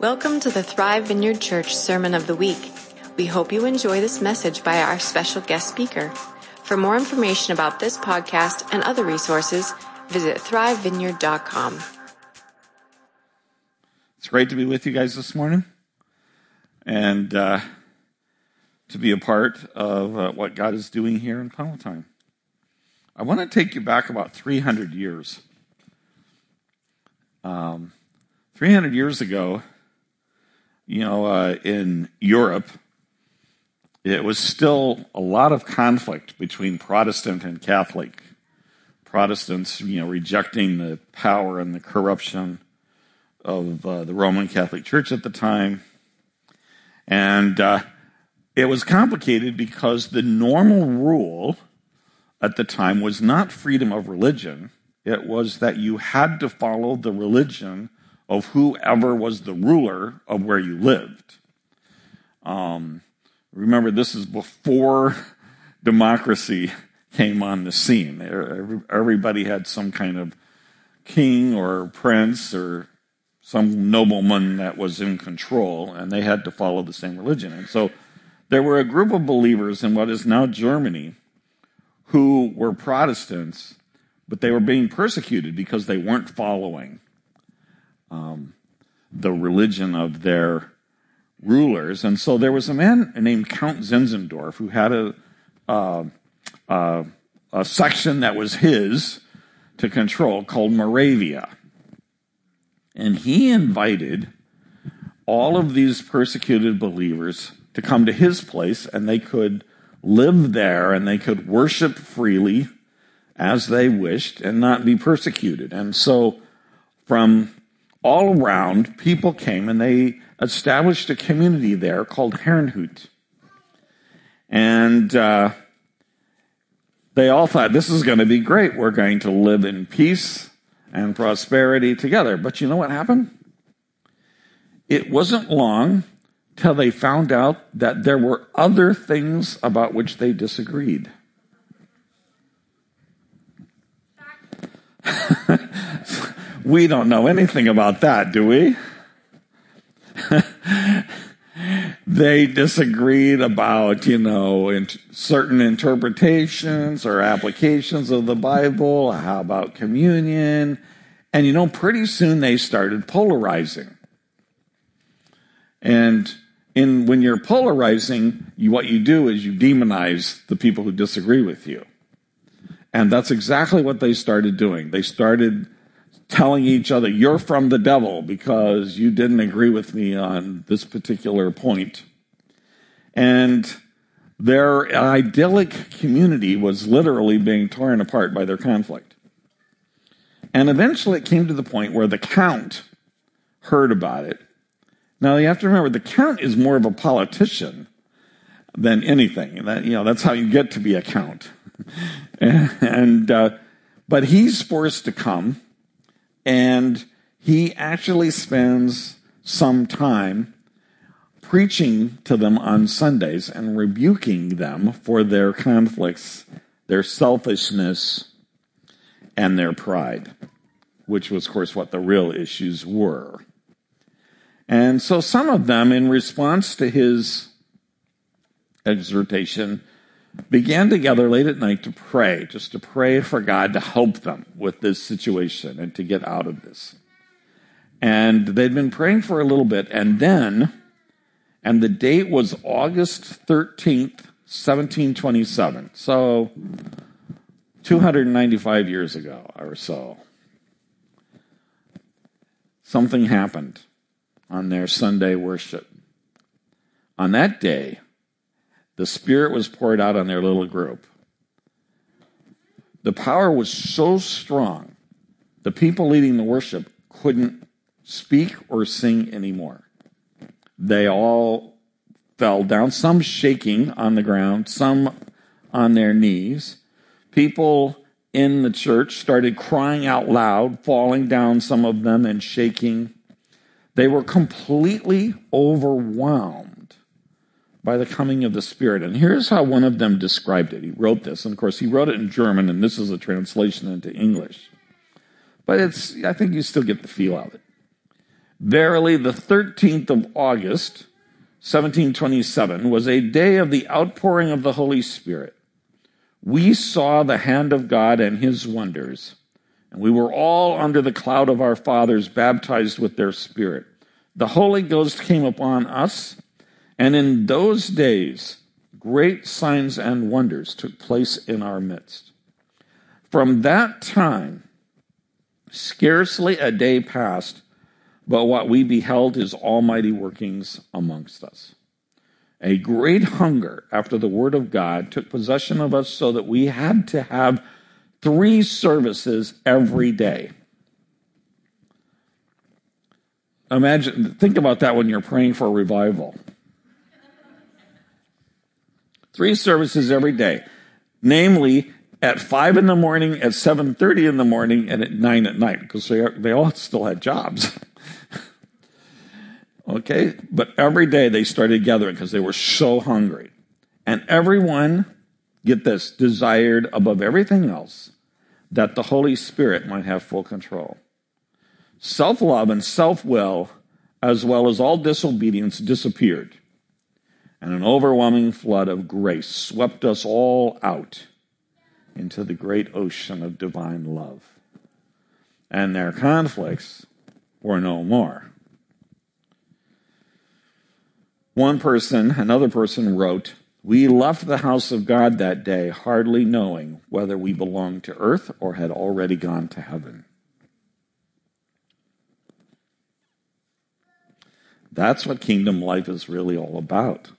Welcome to the Thrive Vineyard Church Sermon of the Week. We hope you enjoy this message by our special guest speaker. For more information about this podcast and other resources, visit thrivevineyard.com. It's great to be with you guys this morning and uh, to be a part of uh, what God is doing here in Palatine. I want to take you back about 300 years. Um, 300 years ago, you know, uh, in Europe, it was still a lot of conflict between Protestant and Catholic. Protestants, you know, rejecting the power and the corruption of uh, the Roman Catholic Church at the time. And uh, it was complicated because the normal rule at the time was not freedom of religion, it was that you had to follow the religion of whoever was the ruler of where you lived. Um, remember, this is before democracy came on the scene. Everybody had some kind of king or prince or some nobleman that was in control, and they had to follow the same religion. And so there were a group of believers in what is now Germany who were Protestants, but they were being persecuted because they weren't following um, the religion of their rulers. And so there was a man named Count Zinzendorf who had a, uh, uh, a section that was his to control called Moravia. And he invited all of these persecuted believers to come to his place and they could live there and they could worship freely as they wished and not be persecuted. And so from all around, people came and they established a community there called Herrnhut. And uh, they all thought, this is going to be great. We're going to live in peace and prosperity together. But you know what happened? It wasn't long till they found out that there were other things about which they disagreed. We don't know anything about that, do we? they disagreed about, you know, in certain interpretations or applications of the Bible. How about communion? And, you know, pretty soon they started polarizing. And in, when you're polarizing, you, what you do is you demonize the people who disagree with you. And that's exactly what they started doing. They started telling each other, you're from the devil because you didn't agree with me on this particular point. And their idyllic community was literally being torn apart by their conflict. And eventually it came to the point where the count heard about it. Now you have to remember the count is more of a politician than anything. That, you know, that's how you get to be a count. and, uh, but he's forced to come and he actually spends some time preaching to them on Sundays and rebuking them for their conflicts, their selfishness, and their pride, which was, of course, what the real issues were. And so some of them, in response to his exhortation, began together late at night to pray, just to pray for God to help them with this situation and to get out of this. And they'd been praying for a little bit, and then, and the date was August 13th, 1727. So, 295 years ago or so. Something happened on their Sunday worship. On that day, the Spirit was poured out on their little group. The power was so strong, the people leading the worship couldn't speak or sing anymore. They all fell down, some shaking on the ground, some on their knees. People in the church started crying out loud, falling down, some of them, and shaking. They were completely overwhelmed by the coming of the Spirit. And here's how one of them described it. He wrote this, and of course, he wrote it in German, and this is a translation into English. But it's, I think you still get the feel of it. Verily, the 13th of August, 1727, was a day of the outpouring of the Holy Spirit. We saw the hand of God and his wonders, and we were all under the cloud of our fathers, baptized with their spirit. The Holy Ghost came upon us, and in those days, great signs and wonders took place in our midst. From that time, scarcely a day passed, but what we beheld his almighty workings amongst us. A great hunger after the word of God took possession of us so that we had to have three services every day. Imagine, think about that when you're praying for revival. Three services every day. Namely, at five in the morning, at seven thirty in the morning, and at nine at night, because they, they all still had jobs. okay, but every day they started gathering because they were so hungry, and everyone, get this, desired above everything else that the Holy Spirit might have full control. Self love and self will, as well as all disobedience, disappeared, and an overwhelming flood of grace swept us all out into the great ocean of divine love. And their conflicts were no more. One person, another person wrote, We left the house of God that day, hardly knowing whether we belonged to earth or had already gone to heaven. That's what kingdom life is really all about.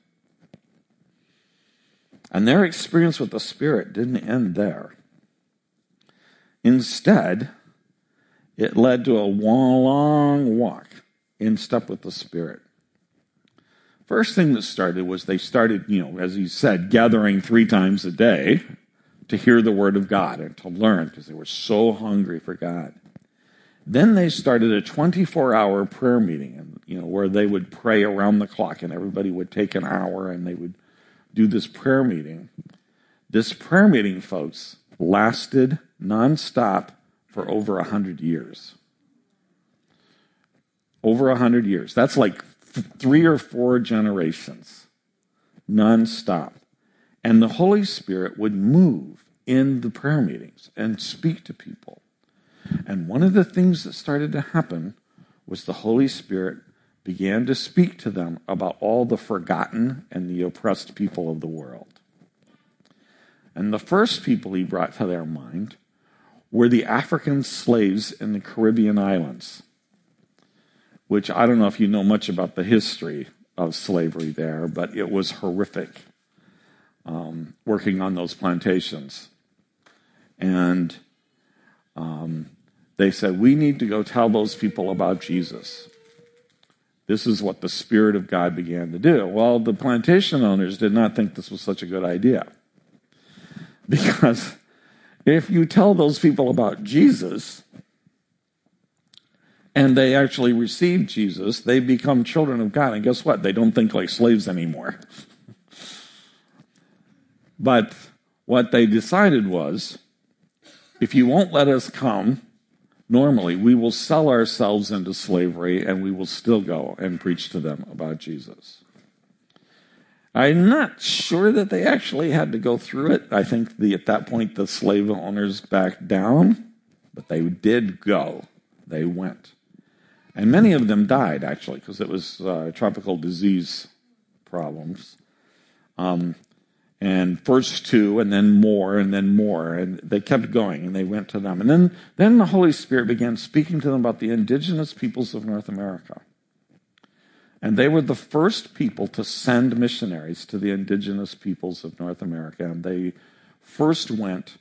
And their experience with the Spirit didn't end there. Instead, it led to a long walk in step with the Spirit. First thing that started was they started, you know, as he said, gathering three times a day to hear the Word of God and to learn because they were so hungry for God. Then they started a 24 hour prayer meeting, you know, where they would pray around the clock and everybody would take an hour and they would do this prayer meeting. This prayer meeting, folks, lasted nonstop for over a hundred years. Over a hundred years. That's like th- three or four generations, nonstop. And the Holy Spirit would move in the prayer meetings and speak to people. And one of the things that started to happen was the Holy Spirit began to speak to them about all the forgotten and the oppressed people of the world. And the first people he brought to their mind were the African slaves in the Caribbean islands, which I don't know if you know much about the history of slavery there, but it was horrific um, working on those plantations. And um, they said, We need to go tell those people about Jesus. This is what the Spirit of God began to do. Well, the plantation owners did not think this was such a good idea. Because if you tell those people about Jesus and they actually receive Jesus, they become children of God. And guess what? They don't think like slaves anymore. but what they decided was if you won't let us come, normally, we will sell ourselves into slavery and we will still go and preach to them about Jesus. I'm not sure that they actually had to go through it. I think the, at that point the slave owners backed down, but they did go. They went. And many of them died, actually, because it was uh, tropical disease problems. Um, and first two and then more and then more and they kept going and they went to them. And then then the holy spirit began speaking to them about the indigenous peoples of north america. And they were the first people to send missionaries to the indigenous peoples of north america. And they first went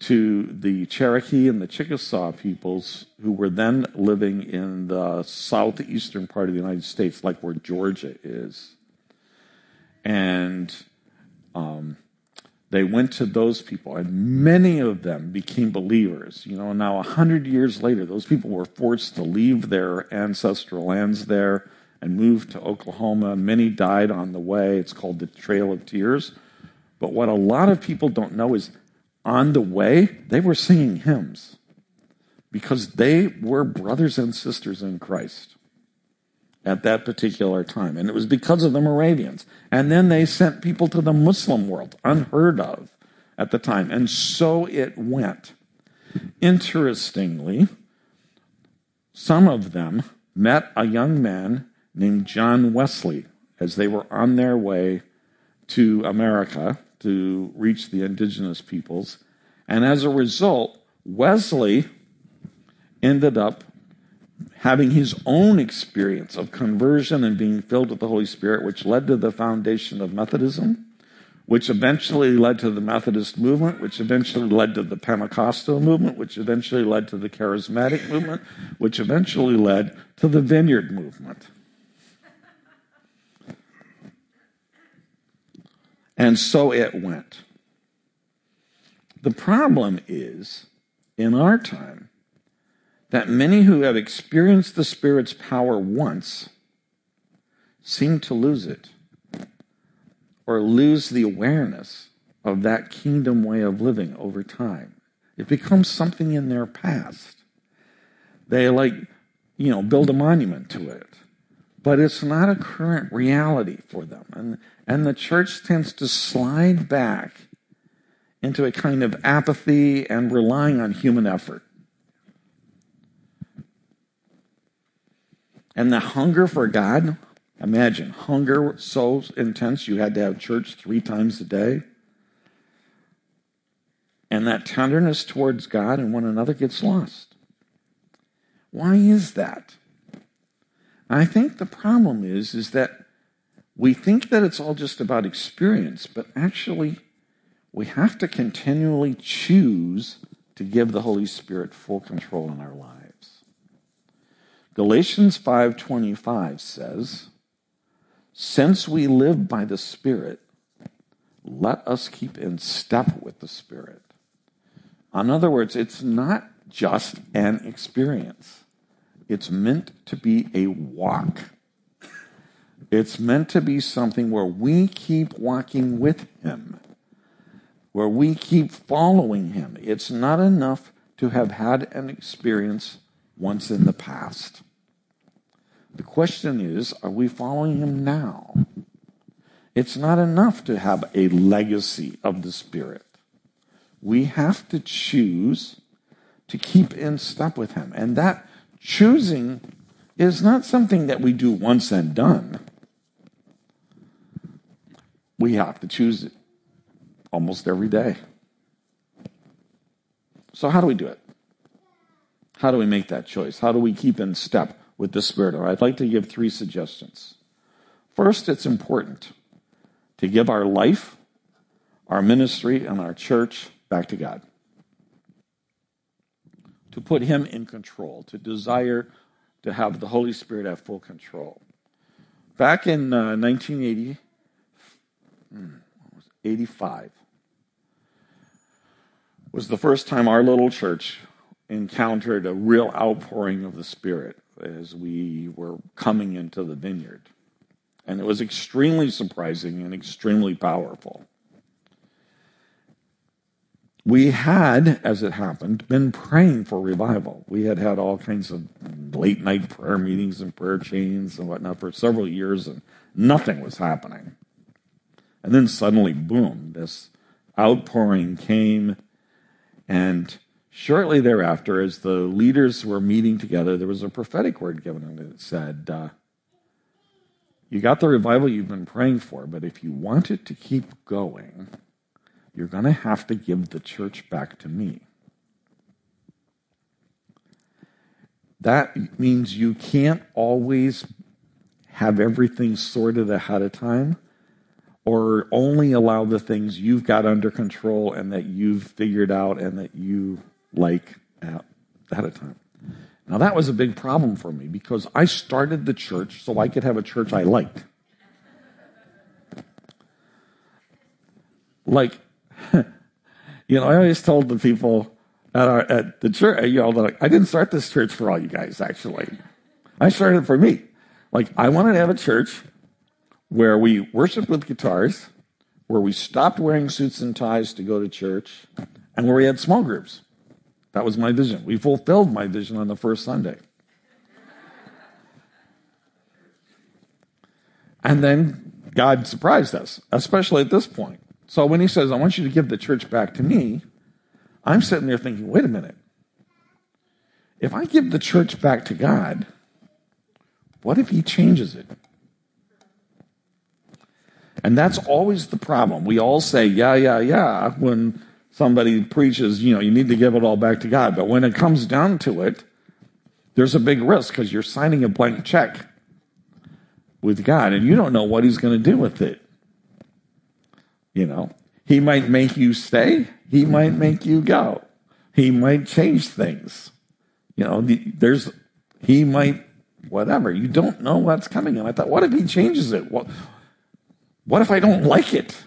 to the cherokee and the chickasaw peoples who were then living in the southeastern part of the united states like where georgia is. And um, they went to those people, and many of them became believers. You know, now a hundred years later, those people were forced to leave their ancestral lands there and move to Oklahoma. Many died on the way. It's called the Trail of Tears. But what a lot of people don't know is on the way, they were singing hymns because they were brothers and sisters in Christ. At that particular time. And it was because of the Moravians. And then they sent people to the Muslim world, unheard of at the time. And so it went. Interestingly, some of them met a young man named John Wesley as they were on their way to America to reach the indigenous peoples. And as a result, Wesley ended up having his own experience of conversion and being filled with the Holy Spirit, which led to the foundation of Methodism, which eventually led to the Methodist movement, which eventually led to the Pentecostal movement, which eventually led to the Charismatic movement, which eventually led to the Vineyard movement. And so it went. The problem is, in our time, that many who have experienced the Spirit's power once seem to lose it or lose the awareness of that kingdom way of living over time. It becomes something in their past. They like, you know, build a monument to it. But it's not a current reality for them. And, and the church tends to slide back into a kind of apathy and relying on human effort. And the hunger for God, imagine hunger so intense you had to have church three times a day. And that tenderness towards God and one another gets lost. Why is that? I think the problem is, is that we think that it's all just about experience, but actually we have to continually choose to give the Holy Spirit full control in our lives. Galatians 5:25 says, "Since we live by the Spirit, let us keep in step with the Spirit." In other words, it's not just an experience. It's meant to be a walk. It's meant to be something where we keep walking with Him where we keep following him. It's not enough to have had an experience once in the past. The question is are we following him now? It's not enough to have a legacy of the Spirit. We have to choose to keep in step with him. And that choosing is not something that we do once and done. We have to choose it almost every day. So, how do we do it? How do we make that choice? How do we keep in step with the Spirit? I'd like to give three suggestions. First, it's important to give our life, our ministry, and our church back to God. To put Him in control, to desire to have the Holy Spirit have full control. Back in uh, 1980, 85 was the first time our little church encountered a real outpouring of the Spirit as we were coming into the vineyard. And it was extremely surprising and extremely powerful. We had, as it happened, been praying for revival. We had had all kinds of late night prayer meetings and prayer chains and whatnot for several years, and nothing was happening. And then suddenly, boom, this outpouring came. And shortly thereafter, as the leaders were meeting together, there was a prophetic word given and it said, uh, You got the revival you've been praying for, but if you want it to keep going, you're going to have to give the church back to me. That means you can't always have everything sorted ahead of time or only allow the things you've got under control and that you've figured out and that you like uh, at, at a time. Now, that was a big problem for me because I started the church so I could have a church I liked. Like, you know, I always told the people at, our, at the church, you know, like, I didn't start this church for all you guys, actually. I started for me. Like, I wanted to have a church where we worshiped with guitars, where we stopped wearing suits and ties to go to church, and where we had small groups. That was my vision. We fulfilled my vision on the first Sunday. And then God surprised us, especially at this point. So when he says, I want you to give the church back to me, I'm sitting there thinking, wait a minute. If I give the church back to God, what if he changes it? And that's always the problem. We all say, yeah, yeah, yeah, when somebody preaches, you know, you need to give it all back to God. But when it comes down to it, there's a big risk because you're signing a blank check with God and you don't know what he's going to do with it. You know, he might make you stay, he might make you go, he might change things. You know, there's, he might, whatever. You don't know what's coming. And I thought, what if he changes it? What, what if I don't like it?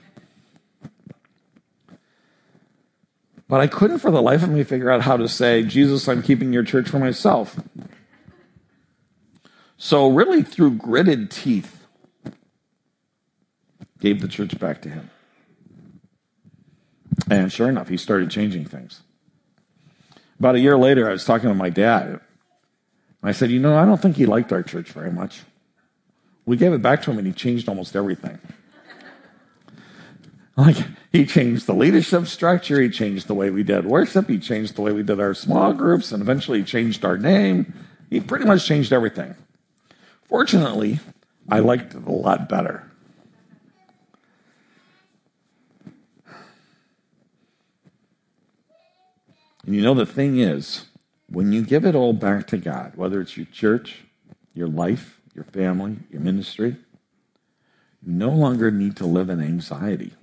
But I couldn't for the life of me figure out how to say, Jesus, I'm keeping your church for myself. So, really, through gritted teeth, gave the church back to him. And sure enough, he started changing things. About a year later, I was talking to my dad. I said, You know, I don't think he liked our church very much. We gave it back to him and he changed almost everything. Like, he changed the leadership structure, he changed the way we did worship, he changed the way we did our small groups, and eventually changed our name. He pretty much changed everything. Fortunately, I liked it a lot better. And you know, the thing is, when you give it all back to God, whether it's your church, your life, your family, your ministry, you no longer need to live in anxiety.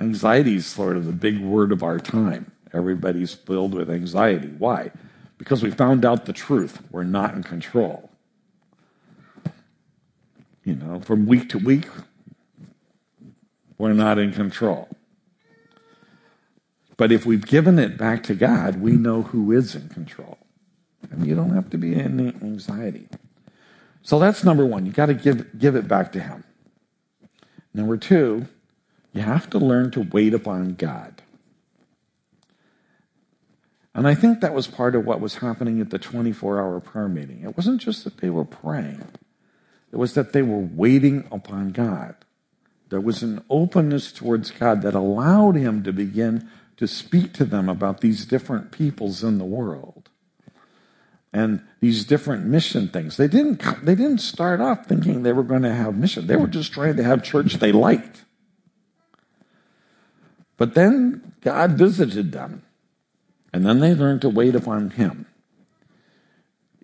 Anxiety is sort of the big word of our time. Everybody's filled with anxiety. Why? Because we found out the truth. We're not in control. You know, from week to week, we're not in control. But if we've given it back to God, we know who is in control. And you don't have to be in anxiety. So that's number one. You got to give, give it back to Him. Number two, you have to learn to wait upon God. And I think that was part of what was happening at the 24 hour prayer meeting. It wasn't just that they were praying, it was that they were waiting upon God. There was an openness towards God that allowed Him to begin to speak to them about these different peoples in the world and these different mission things. They didn't, they didn't start off thinking they were going to have mission. They were just trying to have church they liked. But then God visited them, and then they learned to wait upon Him.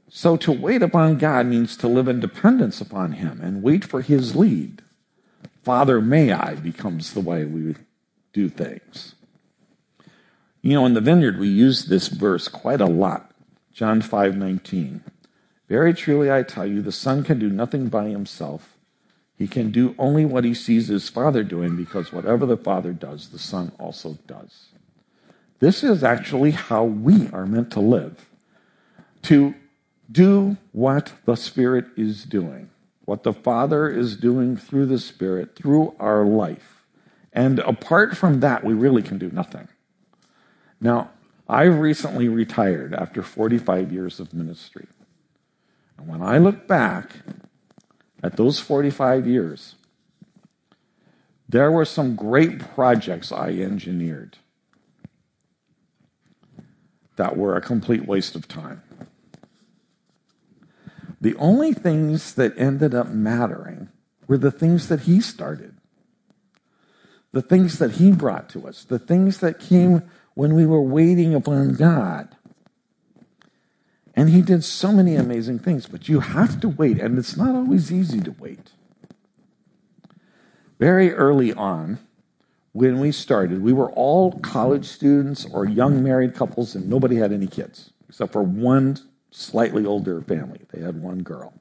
So to wait upon God means to live in dependence upon Him and wait for His lead. Father, may I becomes the way we do things. You know, in the vineyard, we use this verse quite a lot. John 5 19. Very truly, I tell you, the Son can do nothing by himself. He can do only what he sees his Father doing, because whatever the Father does, the Son also does. This is actually how we are meant to live to do what the Spirit is doing, what the Father is doing through the Spirit, through our life. And apart from that, we really can do nothing. Now, I've recently retired after 45 years of ministry. And when I look back at those 45 years, there were some great projects I engineered that were a complete waste of time. The only things that ended up mattering were the things that he started, the things that he brought to us, the things that came when we were waiting upon God. And he did so many amazing things, but you have to wait, and it's not always easy to wait. Very early on, when we started, we were all college students or young married couples, and nobody had any kids, except for one slightly older family. They had one girl.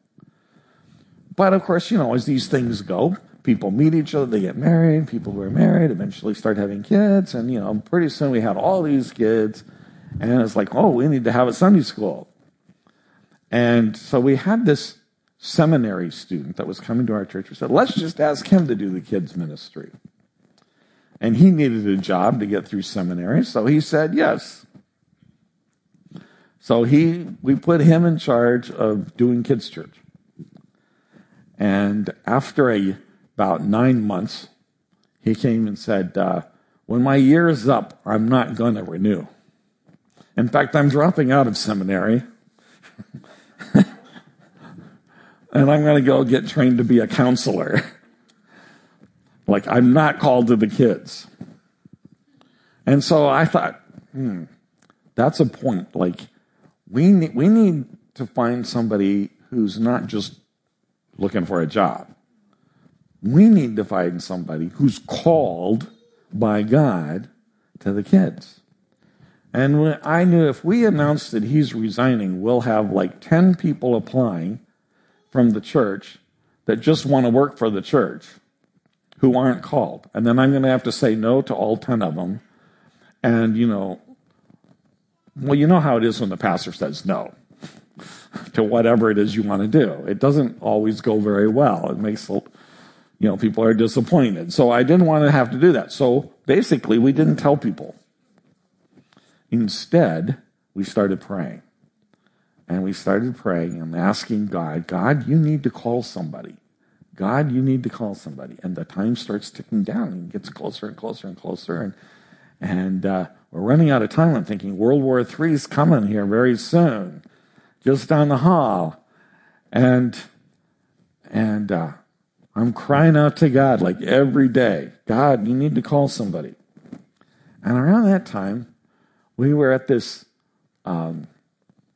But of course, you know, as these things go, people meet each other, they get married, people who are married eventually start having kids, and you know, pretty soon we had all these kids, and it's like, oh, we need to have a Sunday school. And so we had this seminary student that was coming to our church. We said, let's just ask him to do the kids' ministry. And he needed a job to get through seminary, so he said yes. So he, we put him in charge of doing kids' church. And after a, about nine months, he came and said, uh, When my year is up, I'm not going to renew. In fact, I'm dropping out of seminary. and I'm going to go get trained to be a counselor. like, I'm not called to the kids. And so I thought, hmm, that's a point. Like, we we need to find somebody who's not just looking for a job. We need to find somebody who's called by God to the kids. And I knew if we announced that he's resigning, we'll have like 10 people applying from the church that just want to work for the church who aren't called. And then I'm going to have to say no to all 10 of them. And, you know, well, you know how it is when the pastor says no to whatever it is you want to do. It doesn't always go very well. It makes, you know, people are disappointed. So I didn't want to have to do that. So basically, we didn't tell people. Instead, we started praying. And we started praying and asking God, God, you need to call somebody. God, you need to call somebody. And the time starts ticking down and gets closer and closer and closer. And, and uh, we're running out of time. I'm thinking World War III is coming here very soon just down the hall. And, and, uh, I'm crying out to God like every day God, you need to call somebody. And around that time, we were at this um,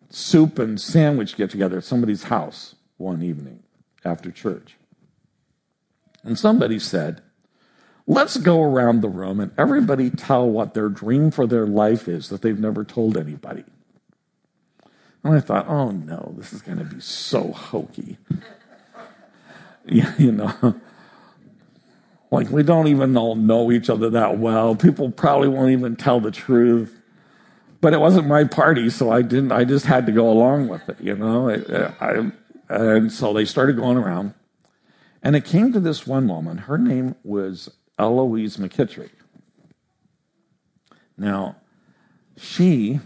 soup and sandwich get together at somebody's house one evening after church. And somebody said, Let's go around the room and everybody tell what their dream for their life is that they've never told anybody. And I thought, oh no, this is going to be so hokey. you know, like we don't even all know each other that well. People probably won't even tell the truth. But it wasn't my party, so I didn't. I just had to go along with it, you know. I, I, and so they started going around, and it came to this one woman. Her name was Eloise McKittrick. Now, she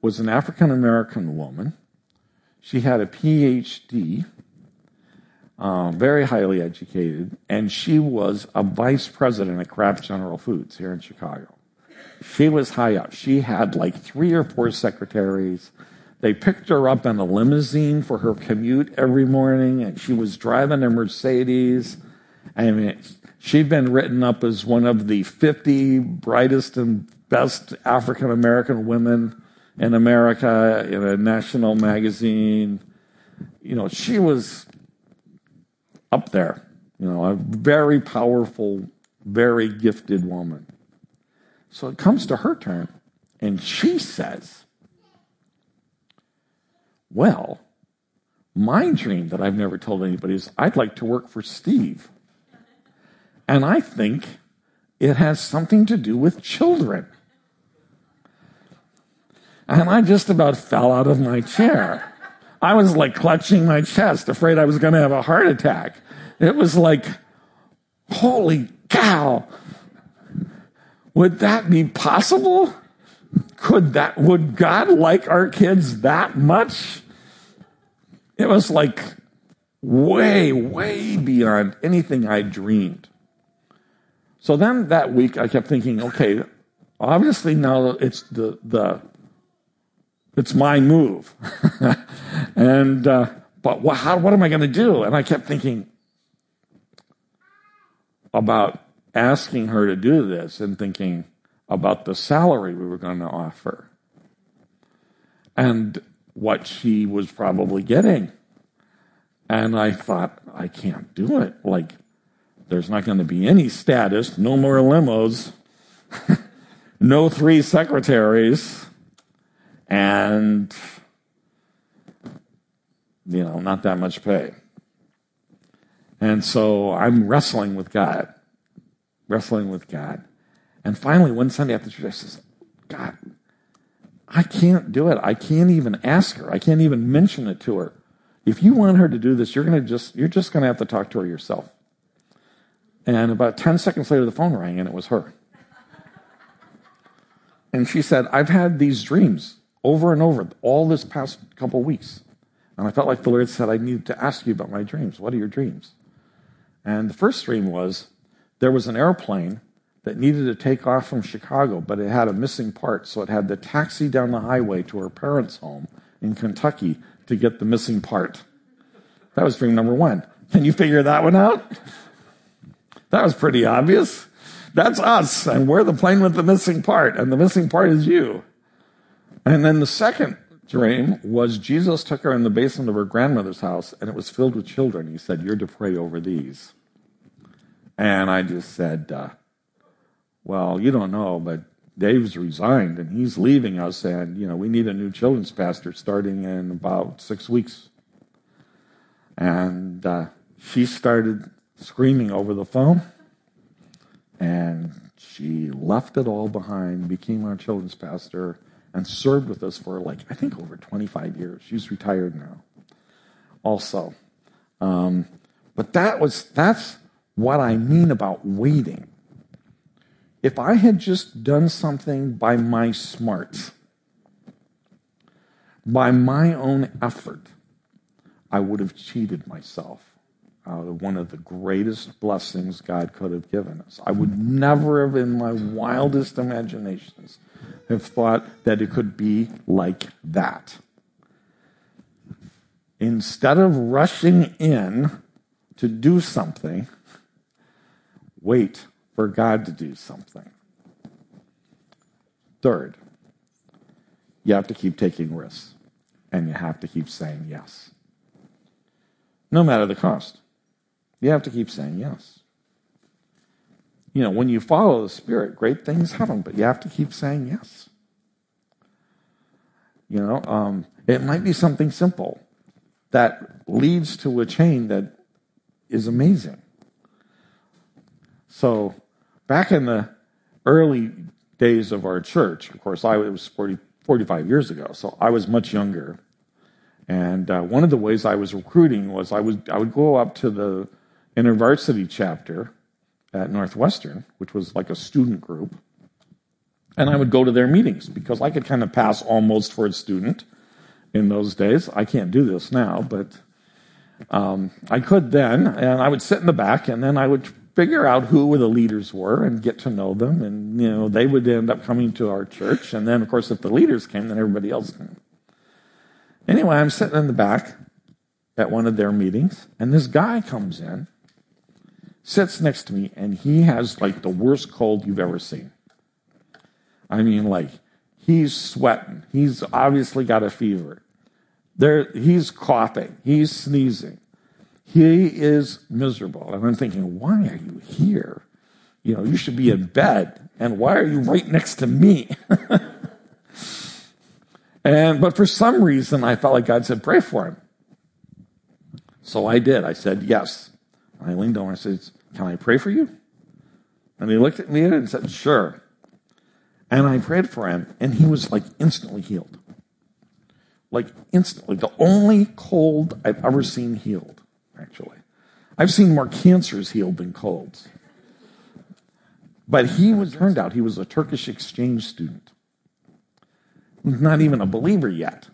was an African American woman. She had a PhD, uh, very highly educated, and she was a vice president at Kraft General Foods here in Chicago. She was high up. She had like three or four secretaries. They picked her up in a limousine for her commute every morning, and she was driving a Mercedes. I mean, she'd been written up as one of the 50 brightest and best African American women in America in a national magazine. You know, she was up there, you know, a very powerful, very gifted woman. So it comes to her turn, and she says, Well, my dream that I've never told anybody is I'd like to work for Steve. And I think it has something to do with children. And I just about fell out of my chair. I was like clutching my chest, afraid I was going to have a heart attack. It was like, holy cow. Would that be possible? Could that, would God like our kids that much? It was like way, way beyond anything I dreamed. So then that week I kept thinking, okay, obviously now it's the, the it's my move. and, uh, but what, how, what am I going to do? And I kept thinking about asking her to do this and thinking about the salary we were going to offer and what she was probably getting. And I thought, I can't do it. Like, there's not going to be any status, no more limos, no three secretaries and you know, not that much pay. And so I'm wrestling with God, wrestling with God. And finally, one Sunday after church, I says, God, I can't do it. I can't even ask her. I can't even mention it to her. If you want her to do this, you're to just, you're just to have to talk to her yourself. And about 10 seconds later, the phone rang and it was her. And she said, I've had these dreams over and over all this past couple weeks. And I felt like the Lord said, I need to ask you about my dreams. What are your dreams? And the first dream was there was an airplane that needed to take off from Chicago, but it had a missing part, so it had to taxi down the highway to her parents' home in Kentucky to get the missing part. That was dream number one. Can you figure that one out? That was pretty obvious. That's us, and we're the plane with the missing part, and the missing part is you. And then the second dream was Jesus took her in the basement of her grandmother's house, and it was filled with children. He said, You're to pray over these. And I just said, uh, Well, you don't know, but Dave's resigned and he's leaving us, and you know we need a new children's pastor starting in about six weeks. And uh, she started screaming over the phone, and she left it all behind, became our children's pastor, and served with us for like I think over 25 years. She's retired now. Also, um, but that was that's what I mean about waiting if I had just done something by my smarts, by my own effort, I would have cheated myself out of one of the greatest blessings God could have given us. I would never have, in my wildest imaginations, have thought that it could be like that. Instead of rushing in to do something, wait for God to do something. Third, you have to keep taking risks and you have to keep saying yes. No matter the cost, you have to keep saying yes. You know, when you follow the Spirit, great things happen, but you have to keep saying yes. You know, um, it might be something simple that leads to a chain that is amazing. So, Back in the early days of our church, of course, I was 40, 45 years ago, so I was much younger. And uh, one of the ways I was recruiting was I would, I would go up to the InterVarsity chapter at Northwestern, which was like a student group, and I would go to their meetings because I could kind of pass almost for a student in those days. I can't do this now, but um, I could then, and I would sit in the back, and then I would figure out who the leaders were and get to know them. And, you know, they would end up coming to our church. And then, of course, if the leaders came, then everybody else came. Anyway, I'm sitting in the back at one of their meetings, and this guy comes in, sits next to me, and he has like the worst cold you've ever seen. I mean, like, he's sweating. He's obviously got a fever. There, he's coughing. He's sneezing. He is miserable. And I'm thinking, why are you here? You know, you should be in bed. And why are you right next to me? and, but for some reason, I felt like God said, pray for him. So I did. I said, yes. And I leaned over and I said, can I pray for you? And he looked at me and said, sure. And I prayed for him, and he was like instantly healed. Like instantly. The only cold I've ever seen healed actually. I've seen more cancers healed than colds. But he was, turned out he was a Turkish exchange student. Not even a believer yet.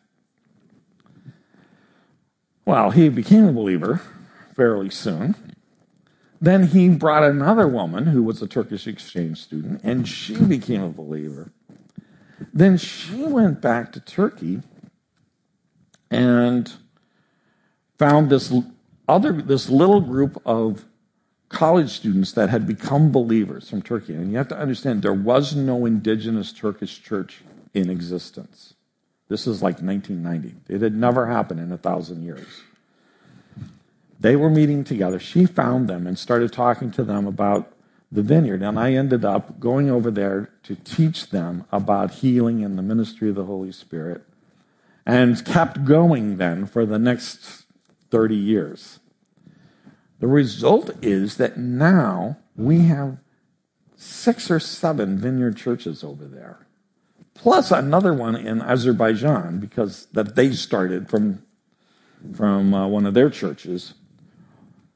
Well, he became a believer fairly soon. Then he brought another woman who was a Turkish exchange student, and she became a believer. Then she went back to Turkey and found this other this little group of college students that had become believers from Turkey. And you have to understand there was no indigenous Turkish church in existence. This is like 1990. It had never happened in a thousand years. They were meeting together. She found them and started talking to them about the vineyard. And I ended up going over there to teach them about healing and the ministry of the Holy Spirit and kept going then for the next 30 years. The result is that now we have six or seven vineyard churches over there, plus another one in Azerbaijan because that they started from from uh, one of their churches.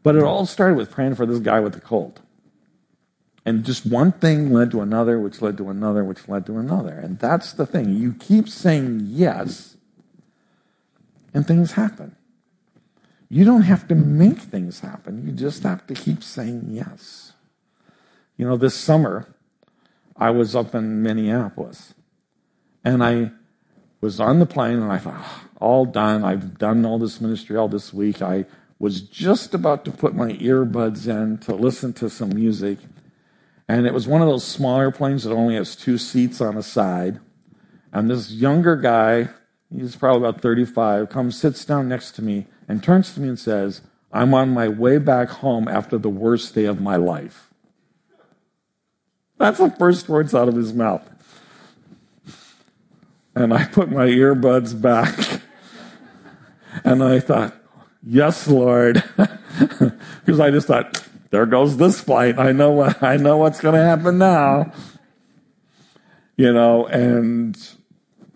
But it all started with praying for this guy with the cold. And just one thing led to another, which led to another, which led to another. And that's the thing. You keep saying yes, and things happen. You don't have to make things happen. You just have to keep saying yes. You know, this summer, I was up in Minneapolis and I was on the plane and I thought, oh, all done. I've done all this ministry all this week. I was just about to put my earbuds in to listen to some music. And it was one of those smaller planes that only has two seats on the side. And this younger guy, he's probably about 35, comes, sits down next to me, and turns to me and says, I'm on my way back home after the worst day of my life. That's the first words out of his mouth. And I put my earbuds back. and I thought, yes, Lord. Because I just thought, there goes this flight. I know what, I know what's going to happen now. You know, and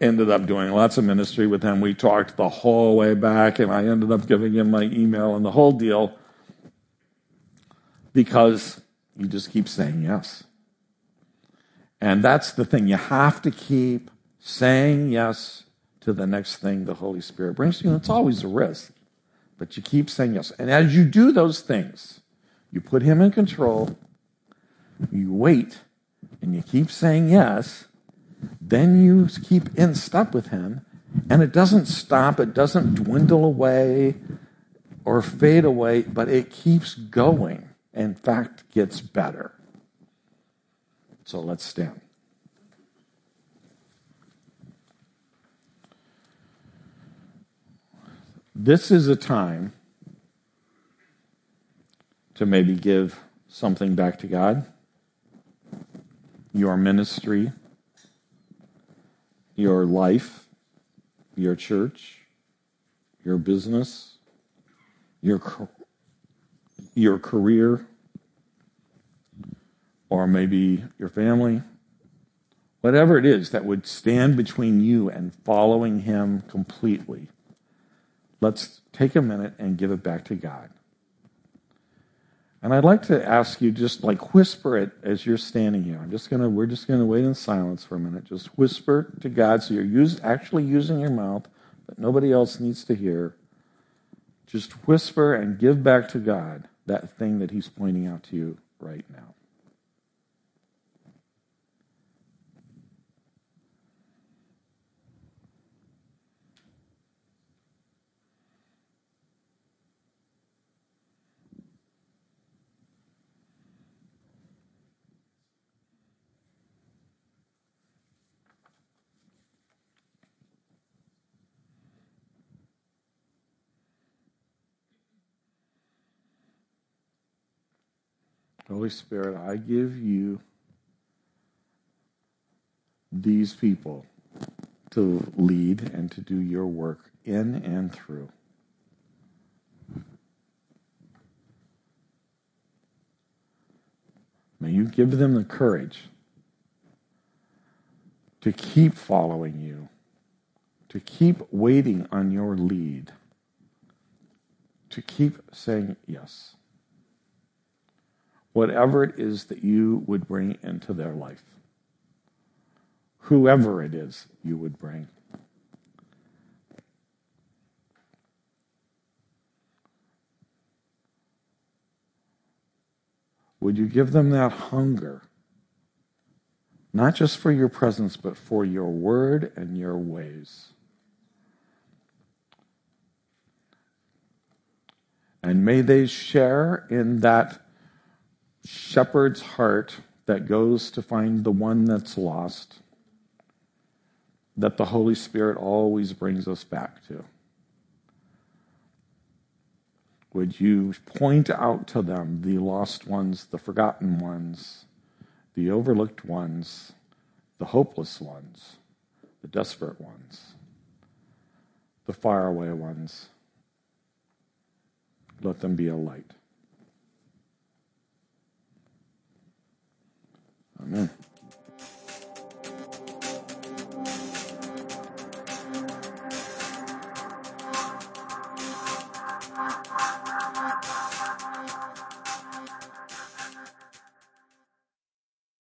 ended up doing lots of ministry with him. We talked the whole way back, and I ended up giving him my email and the whole deal because you just keep saying yes. And that's the thing. You have to keep saying yes to the next thing the Holy Spirit brings to you. It's always a risk, but you keep saying yes. And as you do those things, you put Him in control, you wait, and you keep saying yes then you keep in step with Him, and it doesn't stop, it doesn't dwindle away or fade away, but it keeps going. In fact, gets better. So let's stand. This is a time to maybe give something back to God, your ministry your life, your church, your business, your, your career, or maybe your family. Whatever it is that would stand between you and following Him completely, let's take a minute and give it back to God. And I'd like to ask you just like whisper it as you're standing here. I'm just gonna we're just gonna wait in silence for a minute. Just whisper to God so you're use, actually using your mouth, but nobody else needs to hear. Just whisper and give back to God that thing that He's pointing out to you right now. Holy Spirit, I give you these people to lead and to do your work in and through. May you give them the courage to keep following you, to keep waiting on your lead, to keep saying yes whatever it is that you would bring into their life. Whoever it is you would bring. Would you give them that hunger? Not just for your presence, but for your word and your ways. And may they share in that shepherd's heart that goes to find the one that's lost that the Holy Spirit always brings us back to. Would you point out to them the lost ones, the forgotten ones, the overlooked ones, the hopeless ones, the desperate ones, the faraway ones? Let them be a light. Amen.